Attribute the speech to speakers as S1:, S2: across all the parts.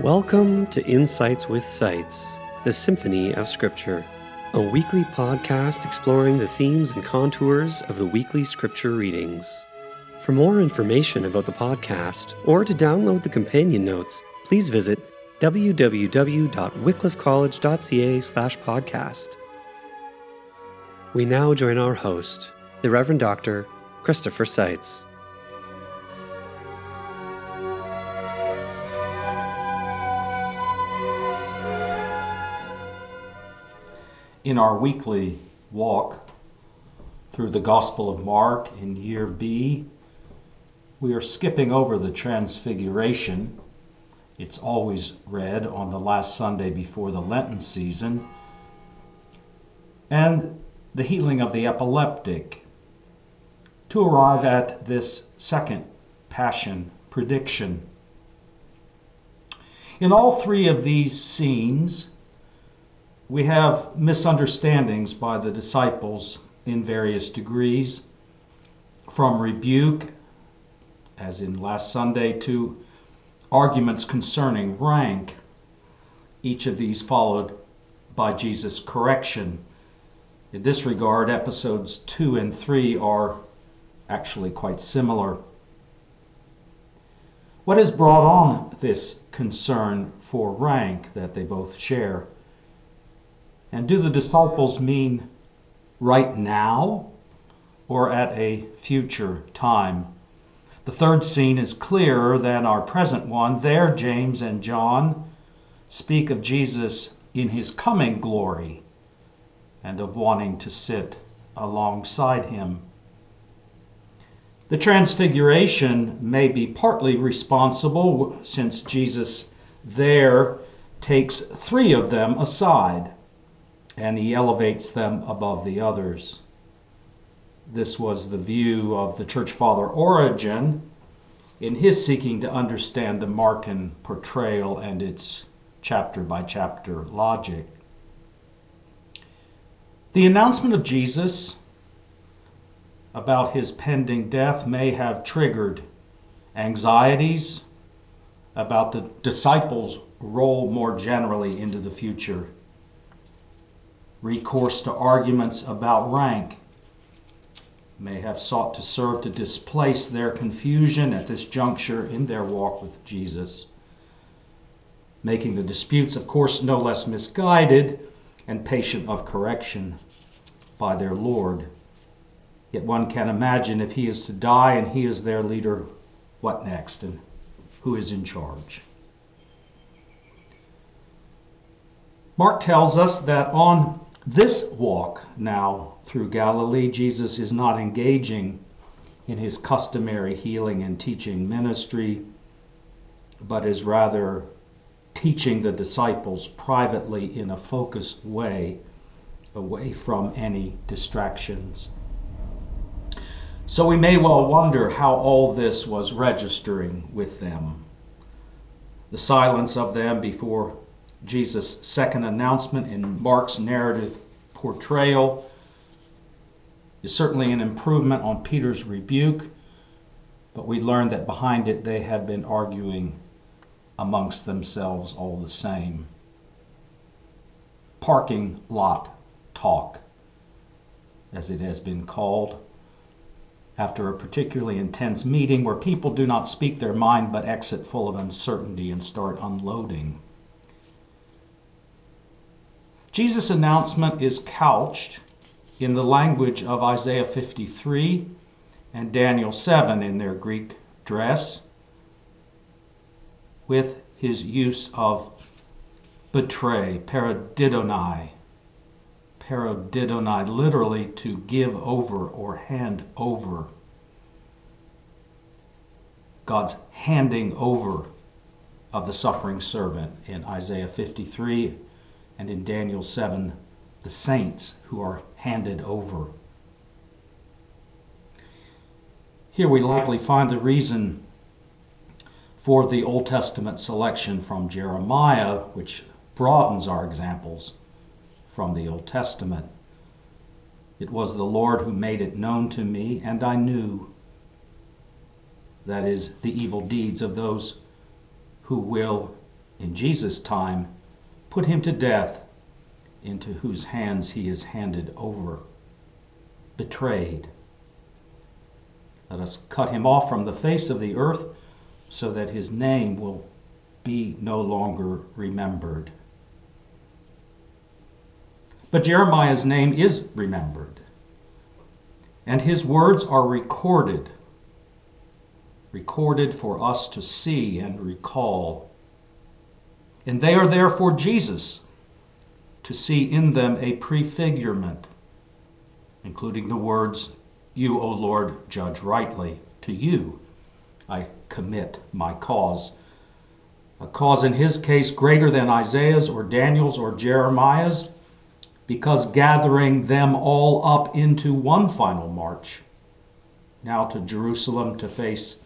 S1: Welcome to Insights with Seitz, the Symphony of Scripture, a weekly podcast exploring the themes and contours of the weekly scripture readings. For more information about the podcast or to download the companion notes, please visit www.wycliffecollege.ca/podcast. We now join our host, the Reverend Dr. Christopher Seitz.
S2: In our weekly walk through the Gospel of Mark in year B, we are skipping over the Transfiguration. It's always read on the last Sunday before the Lenten season. And the healing of the epileptic to arrive at this second passion prediction. In all three of these scenes, we have misunderstandings by the disciples in various degrees, from rebuke, as in last Sunday, to arguments concerning rank, each of these followed by Jesus' correction. In this regard, episodes 2 and 3 are actually quite similar. What has brought on this concern for rank that they both share? And do the disciples mean right now or at a future time? The third scene is clearer than our present one. There, James and John speak of Jesus in his coming glory and of wanting to sit alongside him. The transfiguration may be partly responsible since Jesus there takes three of them aside and he elevates them above the others. This was the view of the church father Origen in his seeking to understand the Markan portrayal and its chapter by chapter logic. The announcement of Jesus about his pending death may have triggered anxieties about the disciples' role more generally into the future recourse to arguments about rank may have sought to serve to displace their confusion at this juncture in their walk with Jesus, making the disputes, of course, no less misguided and patient of correction by their Lord. Yet one can imagine if he is to die and he is their leader, what next and who is in charge? Mark tells us that on this walk now through Galilee, Jesus is not engaging in his customary healing and teaching ministry, but is rather teaching the disciples privately in a focused way, away from any distractions. So we may well wonder how all this was registering with them. The silence of them before Jesus' second announcement in Mark's narrative portrayal is certainly an improvement on Peter's rebuke, but we learn that behind it they had been arguing amongst themselves all the same. Parking lot talk, as it has been called, after a particularly intense meeting where people do not speak their mind but exit full of uncertainty and start unloading. Jesus' announcement is couched in the language of Isaiah 53 and Daniel 7 in their Greek dress, with his use of betray, paradidonai. Paradidonai, literally to give over or hand over. God's handing over of the suffering servant in Isaiah 53 and in Daniel 7, the saints who are handed over. Here we likely find the reason for the Old Testament selection from Jeremiah, which broadens our examples from the Old Testament. It was the Lord who made it known to me, and I knew. That is, the evil deeds of those who will in Jesus' time, put him to death, into whose hands he is handed over, betrayed. Let us cut him off from the face of the earth so that his name will be no longer remembered. But Jeremiah's name is remembered, and his words are recorded, recorded for us to see and recall. And they are there for Jesus to see in them a prefigurement, including the words, You, O Lord, judge rightly. To you I commit my cause. A cause in his case greater than Isaiah's or Daniel's or Jeremiah's, because gathering them all up into one final march, now to Jerusalem to face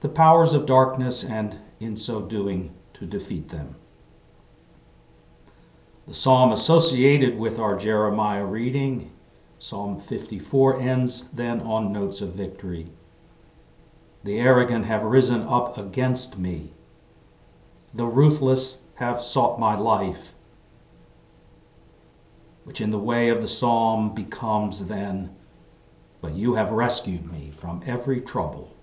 S2: the powers of darkness and, in so doing, to defeat them. The psalm associated with our Jeremiah reading, Psalm 54, ends then on notes of victory. The arrogant have risen up against me. The ruthless have sought my life which in the way of the psalm becomes then, But you have rescued me from every trouble.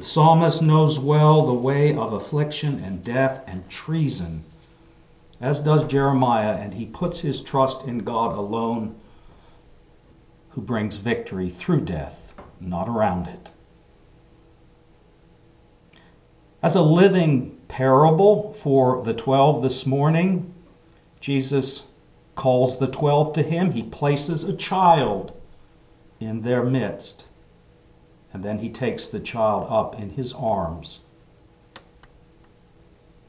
S2: The psalmist knows well the way of affliction and death and treason, as does Jeremiah, and he puts his trust in God alone, who brings victory through death, not around it. As a living parable for the twelve this morning, Jesus calls the twelve to him. He places a child in their midst. And then he takes the child up in his arms.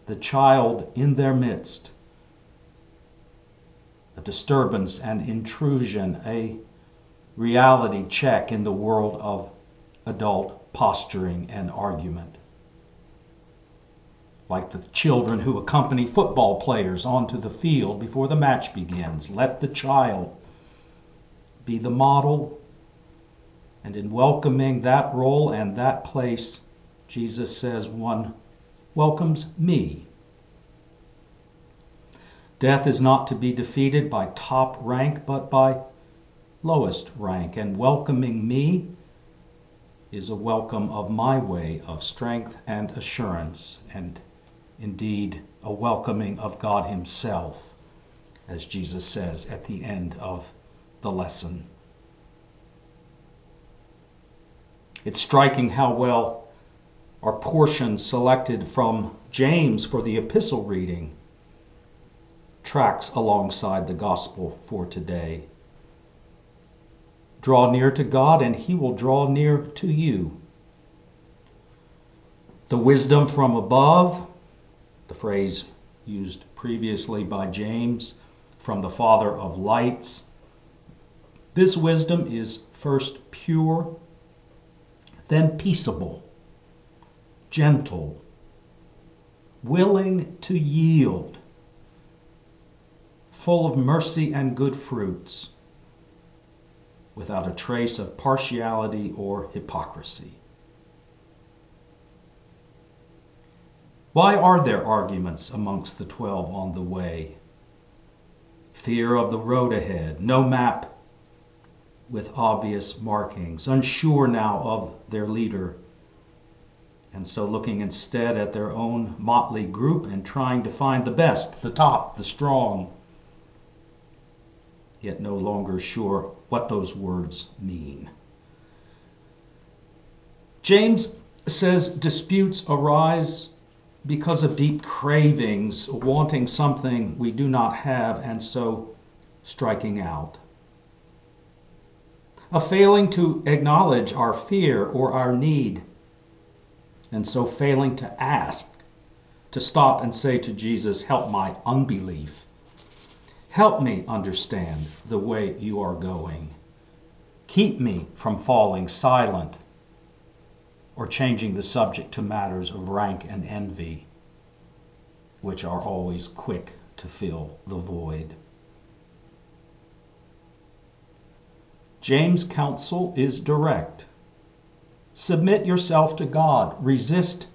S2: The child in their midst. A disturbance and intrusion, a reality check in the world of adult posturing and argument like the children who accompany football players onto the field before the match begins. Let the child be the model. And in welcoming that role and that place, Jesus says, one welcomes me. Death is not to be defeated by top rank, but by lowest rank. And welcoming me is a welcome of my way of strength and assurance and indeed a welcoming of God Himself, as Jesus says at the end of the lesson. It's striking how well our portion selected from James for the epistle reading tracks alongside the gospel for today. Draw near to God, and He will draw near to you. The wisdom from above the phrase used previously by James from the Father of lights. This wisdom is first pure, then peaceable, gentle, willing to yield, full of mercy and good fruits, without a trace of partiality or hypocrisy. Why are there arguments amongst the twelve on the way? Fear of the road ahead, no map with obvious markings, unsure now of their leader, and so looking instead at their own motley group and trying to find the best, the top, the strong, yet no longer sure what those words mean. James says disputes arise because of deep cravings, wanting something we do not have, and so striking out. A failing to acknowledge our fear or our need, and so failing to ask, to stop and say to Jesus, Help my unbelief. Help me understand the way you are going. Keep me from falling silent or changing the subject to matters of rank and envy, which are always quick to fill the void. James' counsel is direct. Submit yourself to God, resist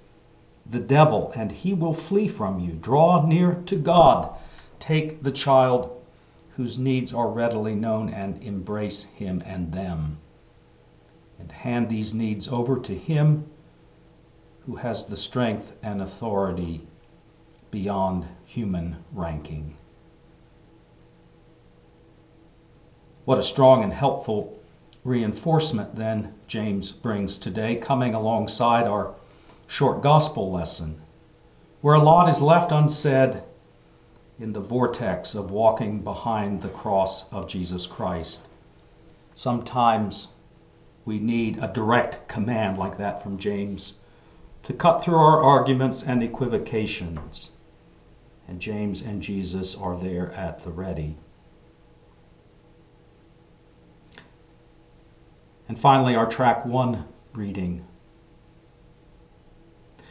S2: the devil, and he will flee from you. Draw near to God. Take the child whose needs are readily known and embrace him and them. And hand these needs over to him who has the strength and authority beyond human ranking. What a strong and helpful reinforcement then James brings today, coming alongside our short gospel lesson, where a lot is left unsaid in the vortex of walking behind the cross of Jesus Christ. Sometimes we need a direct command like that from James to cut through our arguments and equivocations. And James and Jesus are there at the ready. And finally, our track one reading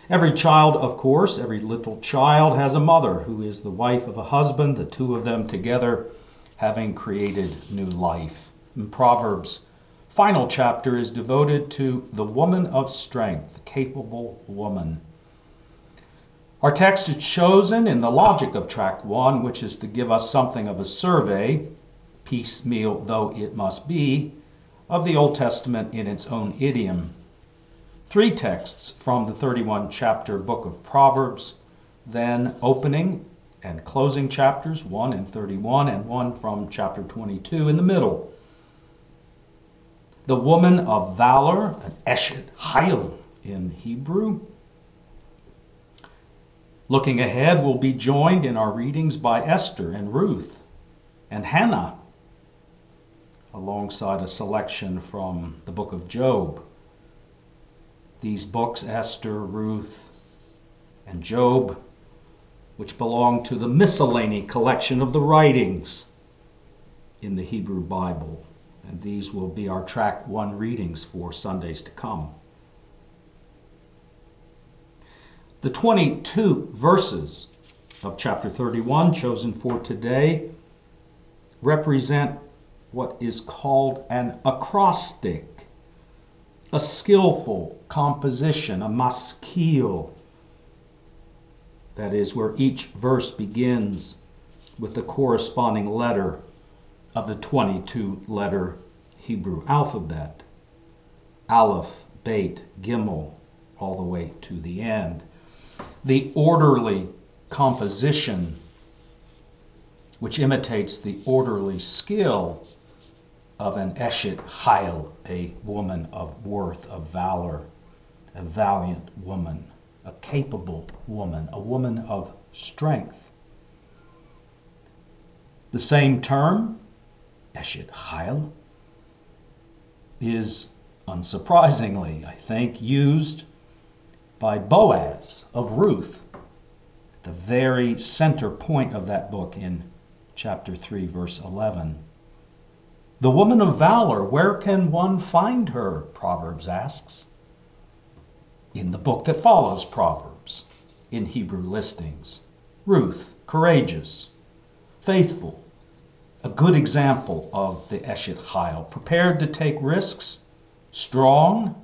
S2: Every child, of course, every little child has a mother who is the wife of a husband, the two of them together having created new life. In Proverbs, final chapter is devoted to the woman of strength, the capable woman. Our text is chosen in the logic of track one, which is to give us something of a survey, piecemeal though it must be, of the Old Testament in its own idiom three texts from the 31 chapter book of Proverbs, then opening and closing chapters, 1 and 31, and one from chapter 22 in the middle. The woman of valor, an eshet hayil in Hebrew. Looking ahead, we'll be joined in our readings by Esther and Ruth and Hannah, alongside a selection from the book of Job these books, Esther, Ruth, and Job, which belong to the miscellany collection of the writings in the Hebrew Bible. And these will be our track one readings for Sundays to come. The 22 verses of chapter 31 chosen for today represent what is called an acrostic a skillful composition, a maskil. That is, where each verse begins with the corresponding letter of the 22 letter Hebrew alphabet Aleph, Beit, Gimel, all the way to the end. The orderly composition, which imitates the orderly skill of an Eshet Hayil, a woman of worth, of valor, a valiant woman, a capable woman, a woman of strength. The same term, Eshet Hayil, is unsurprisingly, I think, used by Boaz of Ruth, the very center point of that book in chapter 3, verse 11. The woman of valor, where can one find her? Proverbs asks. In the book that follows Proverbs, in Hebrew listings. Ruth, courageous, faithful, a good example of the Eshet Chayil, prepared to take risks, strong,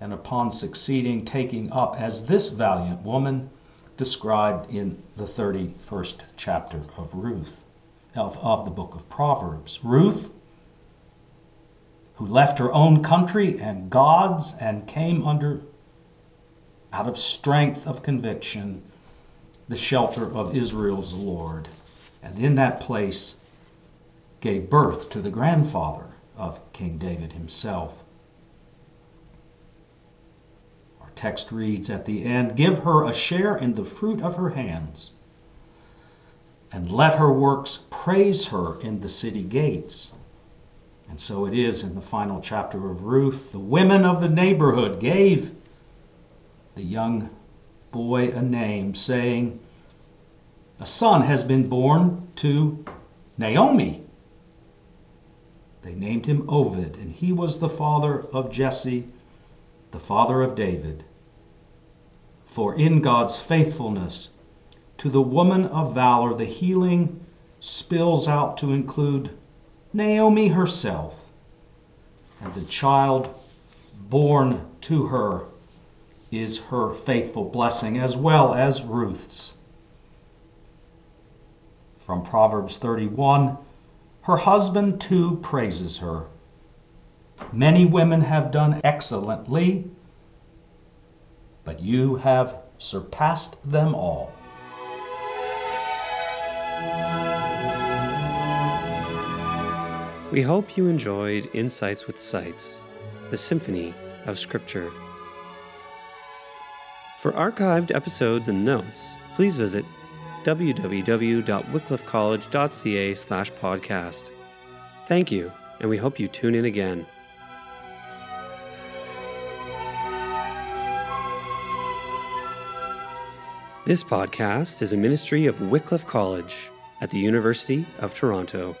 S2: and upon succeeding, taking up as this valiant woman described in the 31st chapter of Ruth of, of the book of Proverbs. Ruth, who left her own country and God's and came under, out of strength of conviction, the shelter of Israel's Lord, and in that place gave birth to the grandfather of King David himself. Our text reads at the end Give her a share in the fruit of her hands and let her works praise her in the city gates. And so it is in the final chapter of Ruth. The women of the neighborhood gave the young boy a name, saying, A son has been born to Naomi. They named him Ovid, and he was the father of Jesse, the father of David. For in God's faithfulness, to the woman of valor, the healing spills out to include Naomi herself and the child born to her is her faithful blessing as well as Ruth's. From Proverbs 31 Her husband too praises her. Many women have done excellently, but you have surpassed them all.
S1: We hope you enjoyed Insights with Seitz, the Symphony of Scripture. For archived episodes and notes, please visit www.wycliffecollege.ca slash podcast. Thank you, and we hope you tune in again. This podcast is a ministry of Wycliffe College at the University of Toronto.